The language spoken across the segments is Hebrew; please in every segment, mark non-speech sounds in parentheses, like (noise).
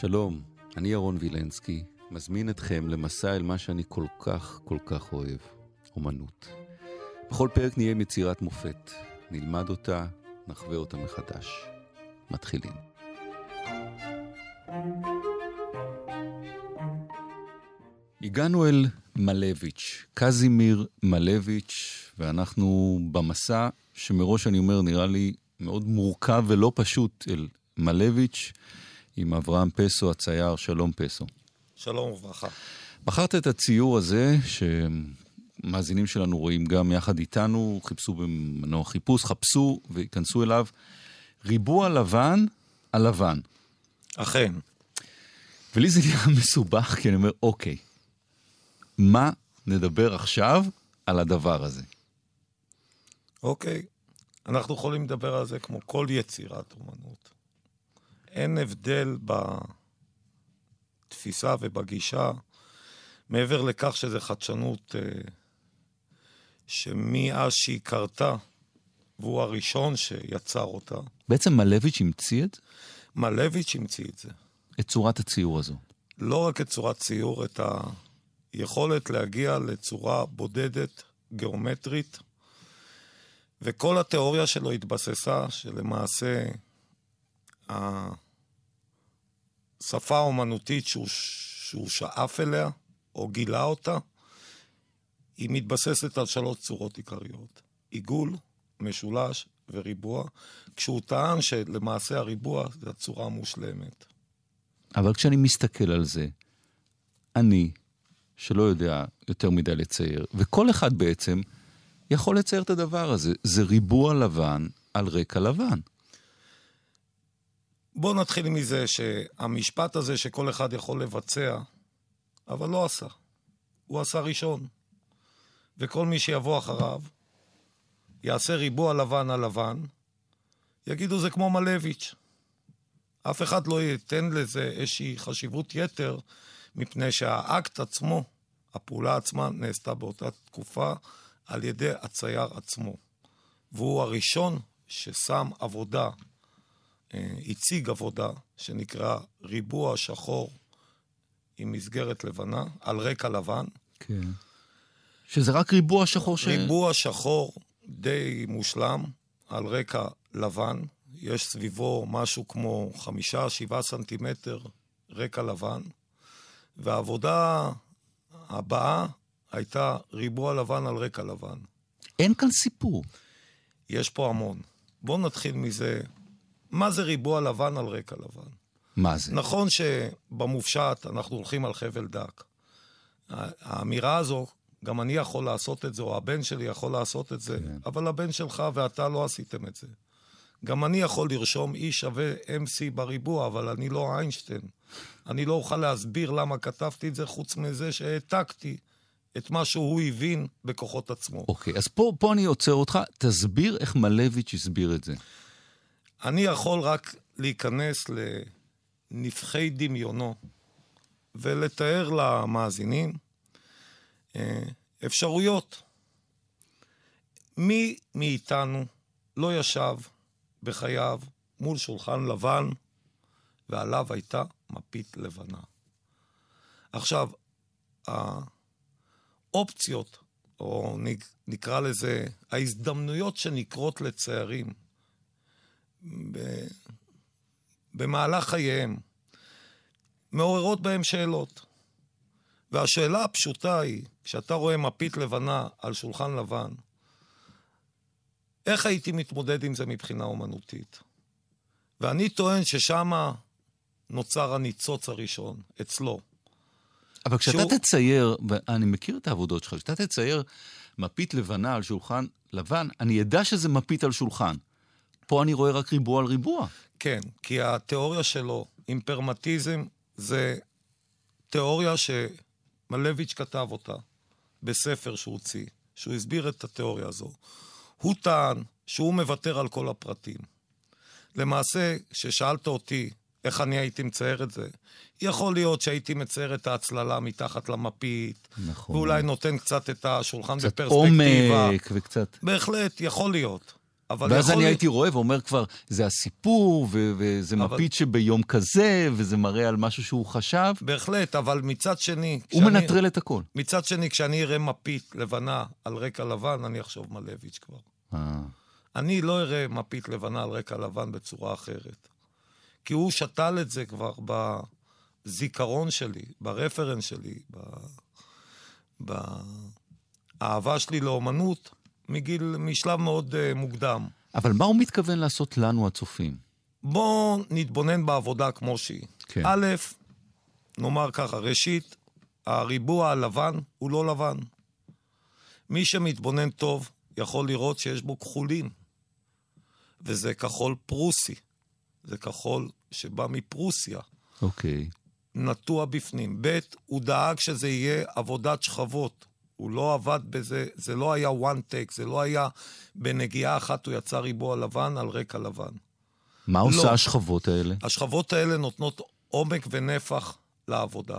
שלום, אני ירון וילנסקי, מזמין אתכם למסע אל מה שאני כל כך כל כך אוהב, אומנות. בכל פרק נהיה עם יצירת מופת, נלמד אותה, נחווה אותה מחדש. מתחילים. הגענו אל מלביץ', קזימיר מלביץ', ואנחנו במסע שמראש אני אומר נראה לי מאוד מורכב ולא פשוט אל מלביץ', עם אברהם פסו, הצייר, שלום פסו. שלום וברכה. בחרת את הציור הזה, שמאזינים שלנו רואים גם יחד איתנו, חיפשו במנוע חיפוש, חפשו וייכנסו אליו. ריבוע לבן על לבן. אכן. ולי זה נראה (laughs) מסובך, כי אני אומר, אוקיי, מה נדבר עכשיו על הדבר הזה? אוקיי, אנחנו יכולים לדבר על זה כמו כל יצירת אומנות. אין הבדל בתפיסה ובגישה, מעבר לכך שזו חדשנות אה, שמאז שהיא קרתה, והוא הראשון שיצר אותה. בעצם מלביץ' המציא את זה? מלביץ' המציא את זה. את צורת הציור הזו. לא רק את צורת ציור, את היכולת להגיע לצורה בודדת, גיאומטרית, וכל התיאוריה שלו התבססה שלמעשה השפה האומנותית שהוא, שהוא שאף אליה, או גילה אותה, היא מתבססת על שלוש צורות עיקריות. עיגול, משולש וריבוע, כשהוא טען שלמעשה הריבוע זה הצורה המושלמת. אבל כשאני מסתכל על זה, אני, שלא יודע יותר מדי לצייר, וכל אחד בעצם יכול לצייר את הדבר הזה. זה ריבוע לבן על רקע לבן. בואו נתחיל מזה שהמשפט הזה שכל אחד יכול לבצע, אבל לא עשה. הוא עשה ראשון. וכל מי שיבוא אחריו, יעשה ריבוע לבן על לבן, יגידו זה כמו מלביץ'. אף אחד לא ייתן לזה איזושהי חשיבות יתר, מפני שהאקט עצמו, הפעולה עצמה, נעשתה באותה תקופה על ידי הצייר עצמו. והוא הראשון ששם עבודה, הציג עבודה, שנקרא ריבוע שחור עם מסגרת לבנה, על רקע לבן. כן. שזה רק ריבוע שחור ש... ריבוע שחור די מושלם, על רקע לבן. יש סביבו משהו כמו חמישה, שבעה סנטימטר רקע לבן. והעבודה הבאה הייתה ריבוע לבן על רקע לבן. אין כאן סיפור. יש פה המון. בואו נתחיל מזה, מה זה ריבוע לבן על רקע לבן? מה זה? נכון שבמופשט אנחנו הולכים על חבל דק. האמירה הזו, גם אני יכול לעשות את זה, או הבן שלי יכול לעשות את זה, כן. אבל הבן שלך ואתה לא עשיתם את זה. גם אני יכול לרשום E שווה MC בריבוע, אבל אני לא איינשטיין. אני לא אוכל להסביר למה כתבתי את זה, חוץ מזה שהעתקתי את מה שהוא הבין בכוחות עצמו. אוקיי, אז פה, פה אני עוצר אותך, תסביר איך מלביץ' הסביר את זה. אני יכול רק להיכנס לנבחי דמיונו ולתאר למאזינים אה, אפשרויות. מי מאיתנו לא ישב בחייו מול שולחן לבן ועליו הייתה מפית לבנה. עכשיו, האופציות, או נקרא לזה, ההזדמנויות שנקרות לציירים במהלך חייהם, מעוררות בהם שאלות. והשאלה הפשוטה היא, כשאתה רואה מפית לבנה על שולחן לבן, איך הייתי מתמודד עם זה מבחינה אומנותית? ואני טוען ששם נוצר הניצוץ הראשון, אצלו. אבל כשאתה שהוא... תצייר, ואני מכיר את העבודות שלך, כשאתה תצייר מפית לבנה על שולחן לבן, אני אדע שזה מפית על שולחן. פה אני רואה רק ריבוע על ריבוע. כן, כי התיאוריה שלו עם פרמטיזם זה תיאוריה שמלביץ' כתב אותה בספר שהוא הוציא, שהוא הסביר את התיאוריה הזו. הוא טען שהוא מוותר על כל הפרטים. למעשה, כששאלת אותי איך אני הייתי מצייר את זה, יכול להיות שהייתי מצייר את ההצללה מתחת למפית, נכון. ואולי נותן קצת את השולחן קצת בפרספקטיבה. עומק וקצת... בהחלט, יכול להיות. אבל ואז אני להיות- הייתי רואה ואומר כבר, זה הסיפור, ו- וזה אבל- מפית שביום כזה, וזה מראה על משהו שהוא חשב. בהחלט, אבל מצד שני... הוא כשאני- מנטרל את הכל. מצד שני, כשאני אראה מפית לבנה על רקע לבן, אני אחשוב מלביץ' כבר. אה, אני לא אראה מפית לבנה על רקע לבן בצורה אחרת. כי הוא שתל את זה כבר בזיכרון שלי, ברפרנס שלי, ב... באהבה שלי לאומנות, מגיל, משלב מאוד uh, מוקדם. אבל מה הוא מתכוון לעשות לנו, הצופים? בואו נתבונן בעבודה כמו שהיא. כן. א', נאמר ככה, ראשית, הריבוע הלבן הוא לא לבן. מי שמתבונן טוב יכול לראות שיש בו כחולים, וזה כחול פרוסי. זה כחול שבא מפרוסיה, אוקיי. נטוע בפנים. ב', הוא דאג שזה יהיה עבודת שכבות. הוא לא עבד בזה, זה לא היה one take, זה לא היה בנגיעה אחת הוא יצר ריבוע לבן על רקע לבן. מה עושה לא. השכבות האלה? השכבות האלה נותנות עומק ונפח לעבודה.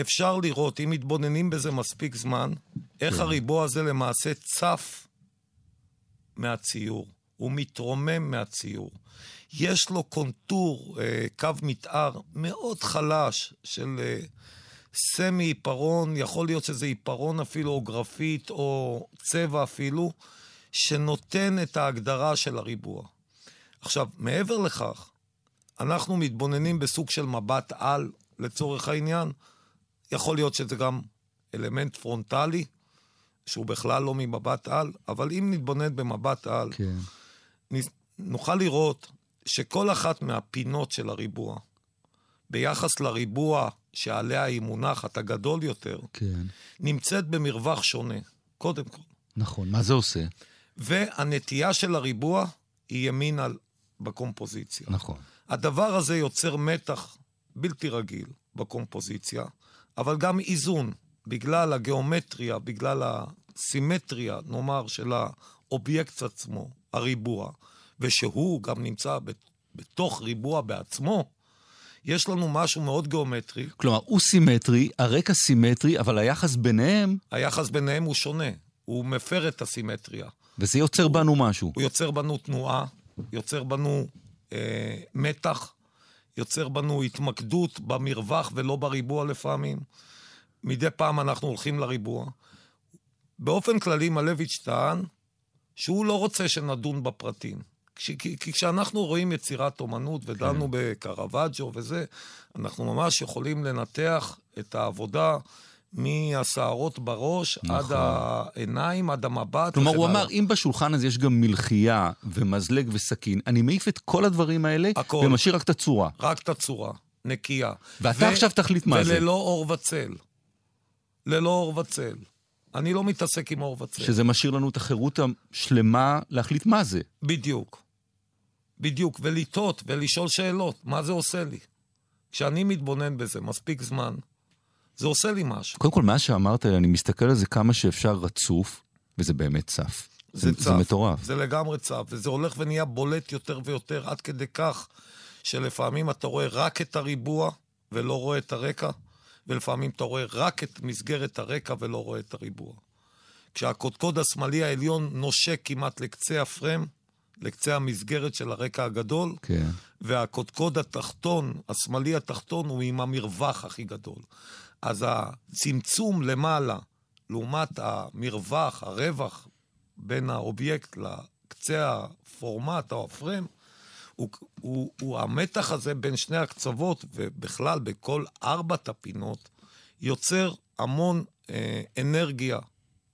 אפשר לראות, אם מתבוננים בזה מספיק זמן, איך כן. הריבוע הזה למעשה צף מהציור. הוא מתרומם מהציור. יש לו קונטור, אה, קו מתאר מאוד חלש של אה, סמי עיפרון, יכול להיות שזה עיפרון אפילו, או גרפית, או צבע אפילו, שנותן את ההגדרה של הריבוע. עכשיו, מעבר לכך, אנחנו מתבוננים בסוג של מבט על, לצורך העניין. יכול להיות שזה גם אלמנט פרונטלי, שהוא בכלל לא ממבט על, אבל אם נתבונן במבט על, כן. נוכל לראות שכל אחת מהפינות של הריבוע, ביחס לריבוע שעליה היא מונחת, הגדול יותר, כן. נמצאת במרווח שונה, קודם כל. נכון. מה זה עושה? והנטייה של הריבוע היא ימינה בקומפוזיציה. נכון. הדבר הזה יוצר מתח בלתי רגיל בקומפוזיציה, אבל גם איזון, בגלל הגיאומטריה, בגלל הסימטריה, נאמר, של האובייקט עצמו, הריבוע, ושהוא גם נמצא בת- בתוך ריבוע בעצמו, יש לנו משהו מאוד גיאומטרי. כלומר, הוא סימטרי, הרקע סימטרי, אבל היחס ביניהם, היחס ביניהם הוא שונה, הוא מפר את הסימטריה. וזה יוצר בנו משהו. הוא יוצר בנו תנועה, יוצר בנו אה, מתח, יוצר בנו התמקדות במרווח ולא בריבוע לפעמים. מדי פעם אנחנו הולכים לריבוע. באופן כללי, מלביץ' טען שהוא לא רוצה שנדון בפרטים. כי, כי כשאנחנו רואים יצירת אומנות, ודנו כן. בקרווג'ו וזה, אנחנו ממש יכולים לנתח את העבודה מהשערות בראש נכון. עד העיניים, עד המבט. כלומר, הוא. אמר, אם בשולחן הזה יש גם מלחייה ומזלג וסכין, אני מעיף את כל הדברים האלה, הכל. ומשאיר רק את הצורה. רק את הצורה, נקייה. ואתה עכשיו תחליט מה זה. וללא אור וצל. ללא אור וצל. אני לא מתעסק עם אור וצל. שזה משאיר לנו את החירות השלמה להחליט מה זה. בדיוק. בדיוק. ולטעות ולשאול שאלות, מה זה עושה לי? כשאני מתבונן בזה מספיק זמן, זה עושה לי משהו. קודם כל, מאז שאמרת אני מסתכל על זה כמה שאפשר רצוף, וזה באמת צף. זה צף. זה מטורף. זה לגמרי צף, וזה הולך ונהיה בולט יותר ויותר, עד כדי כך שלפעמים אתה רואה רק את הריבוע ולא רואה את הרקע, ולפעמים אתה רואה רק את מסגרת הרקע ולא רואה את הריבוע. כשהקודקוד השמאלי העליון נושק כמעט לקצה הפרם, לקצה המסגרת של הרקע הגדול, כן. והקודקוד התחתון, השמאלי התחתון, הוא עם המרווח הכי גדול. אז הצמצום למעלה, לעומת המרווח, הרווח בין האובייקט לקצה הפורמט או הפרם, הוא, הוא, הוא המתח הזה בין שני הקצוות, ובכלל בכל ארבעת הפינות, יוצר המון אה, אנרגיה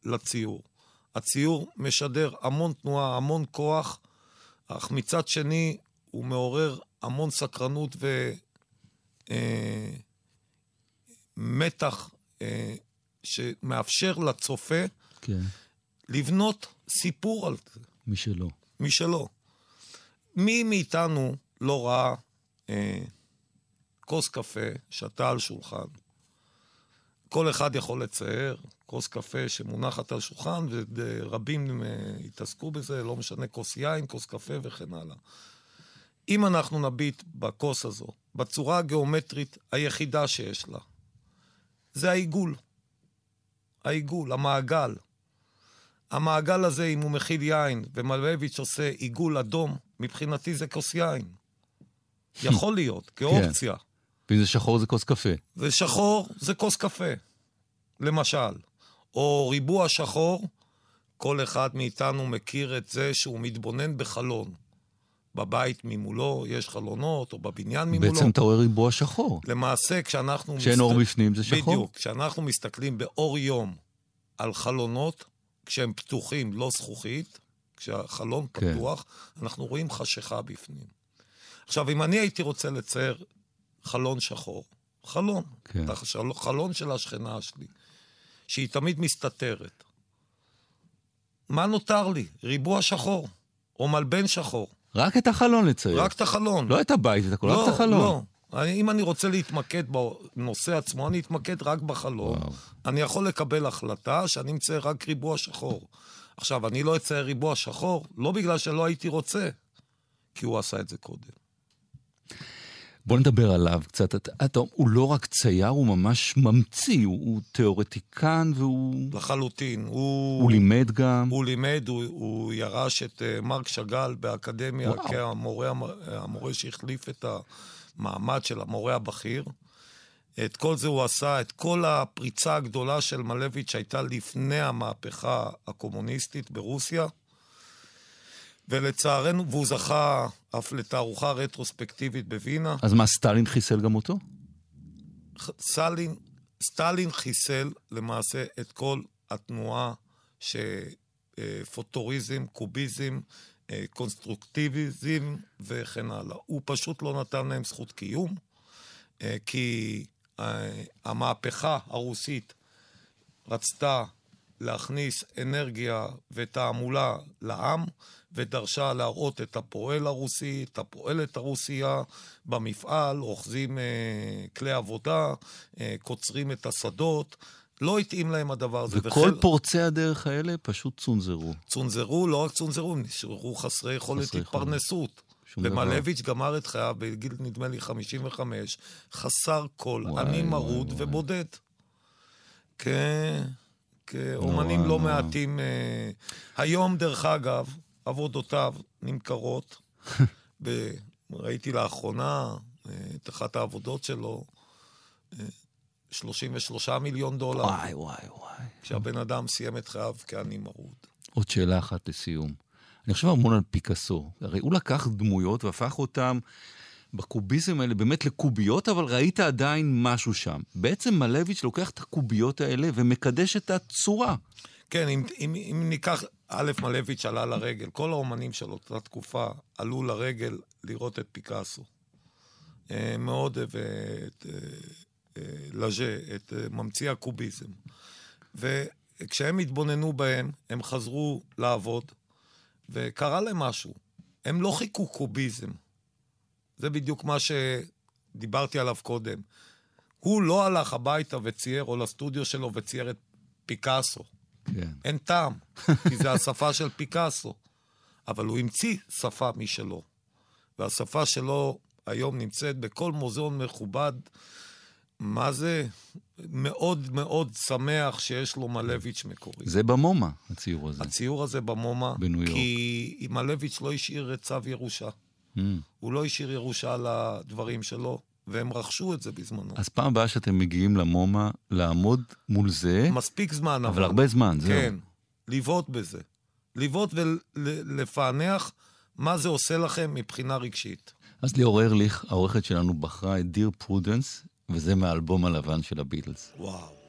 לציור. הציור משדר המון תנועה, המון כוח, אך מצד שני הוא מעורר המון סקרנות ומתח אה, שמאפשר לצופה כן. לבנות סיפור על זה, משלו. משלו. מי מאיתנו לא ראה אה, כוס קפה, שתה על שולחן? כל אחד יכול לצייר כוס קפה שמונחת על שולחן, ורבים אה, התעסקו בזה, לא משנה, כוס יין, כוס קפה וכן הלאה. אם אנחנו נביט בכוס הזו, בצורה הגיאומטרית היחידה שיש לה, זה העיגול. העיגול, המעגל. המעגל הזה, אם הוא מכיל יין, ומלביץ' עושה עיגול אדום, מבחינתי זה כוס יין. יכול להיות, כאופציה. ואם זה שחור זה כוס קפה. ושחור זה כוס קפה, למשל. או ריבוע שחור, כל אחד מאיתנו מכיר את זה שהוא מתבונן בחלון. בבית ממולו יש חלונות, או בבניין ממולו. בעצם אתה רואה ריבוע שחור. למעשה, כשאנחנו... כשאין אור בפנים זה שחור. בדיוק. כשאנחנו מסתכלים באור יום על חלונות, כשהם פתוחים, לא זכוכית, כשהחלון כן. פתוח, אנחנו רואים חשיכה בפנים. עכשיו, אם אני הייתי רוצה לצייר חלון שחור, חלון, כן. חלון של השכנה שלי, שהיא תמיד מסתתרת, מה נותר לי? ריבוע שחור, או מלבן שחור. רק את החלון לצייר. רק את החלון. לא את הבית, את הכל, רק את לא, החלון. לא. אני, אם אני רוצה להתמקד בנושא עצמו, אני אתמקד רק בחלון. וואו. אני יכול לקבל החלטה שאני מצייר רק ריבוע שחור. עכשיו, אני לא אצייר ריבוע שחור, לא בגלל שלא הייתי רוצה, כי הוא עשה את זה קודם. בוא נדבר עליו קצת. אתה, אתה, הוא לא רק צייר, הוא ממש ממציא, הוא, הוא תיאורטיקן והוא לחלוטין. הוא, הוא לימד גם. הוא לימד, הוא, הוא ירש את uh, מרק שאגאל באקדמיה וואו. כמורה המ- המורה שהחליף את המעמד של המורה הבכיר. את כל זה הוא עשה, את כל הפריצה הגדולה של מלביץ' שהייתה לפני המהפכה הקומוניסטית ברוסיה. ולצערנו, והוא זכה אף לתערוכה רטרוספקטיבית בווינה. אז מה, סטלין חיסל גם אותו? סטלין, סטלין חיסל למעשה את כל התנועה שפוטוריזם, קוביזם, אה, קונסטרוקטיביזם וכן הלאה. הוא פשוט לא נתן להם זכות קיום, אה, כי אה, המהפכה הרוסית רצתה להכניס אנרגיה ותעמולה לעם, ודרשה להראות את הפועל הרוסי, את הפועלת הרוסייה במפעל, אוחזים אה, כלי עבודה, אה, קוצרים את השדות. לא התאים להם הדבר הזה. וכל וחל- פורצי הדרך האלה פשוט צונזרו. צונזרו, לא רק צונזרו, הם נשארו חסרי יכולת. התפרנסות. ומלביץ' גמר את חייו בגיל, נדמה לי, 55, חסר כל, עני מרוד. ובודד. כ... כאומנים נורא, לא. מעטים. אה, היום, דרך אגב, עבודותיו נמכרות. (laughs) ב... ראיתי לאחרונה אה, את אחת העבודות שלו, אה, 33 מיליון דולר, וואי, וואי, וואי. כשהבן אדם סיים את חייו כעני מרוד. עוד שאלה אחת לסיום. אני חושב המון על פיקאסו. הרי הוא לקח דמויות והפך אותן בקוביזם האלה באמת לקוביות, אבל ראית עדיין משהו שם. בעצם מלביץ' לוקח את הקוביות האלה ומקדש את הצורה. כן, אם, אם, אם ניקח, א', מלביץ' עלה לרגל, כל האומנים של אותה תקופה עלו לרגל לראות את פיקאסו. אה, מאוד ואת אה, אה, לאז'ה, את ממציא הקוביזם. וכשהם התבוננו בהם, הם חזרו לעבוד, וקרה להם משהו. הם לא חיכו קוביזם. זה בדיוק מה שדיברתי עליו קודם. הוא לא הלך הביתה וצייר, או לסטודיו שלו וצייר את פיקאסו. כן. אין טעם, כי זה השפה של פיקאסו. אבל הוא המציא שפה משלו. והשפה שלו היום נמצאת בכל מוזיאון מכובד. מה זה? מאוד מאוד שמח שיש לו מלביץ' מקורי. זה במומה, הציור הזה. הציור הזה במומה, בניו יורק. כי מלביץ' לא השאיר את צו ירושה. Mm. הוא לא השאיר ירושה לדברים שלו, והם רכשו את זה בזמנו. אז פעם הבאה שאתם מגיעים למומה, לעמוד מול זה, מספיק זמן, אבל הרבה זמן, זהו. כן, לבעוט בזה. לבעוט ולפענח מה זה עושה לכם מבחינה רגשית. אז ליאור ארליך, העורכת שלנו, בחרה את Dear Prudence, וזה מהאלבום הלבן של הביטלס. וואו.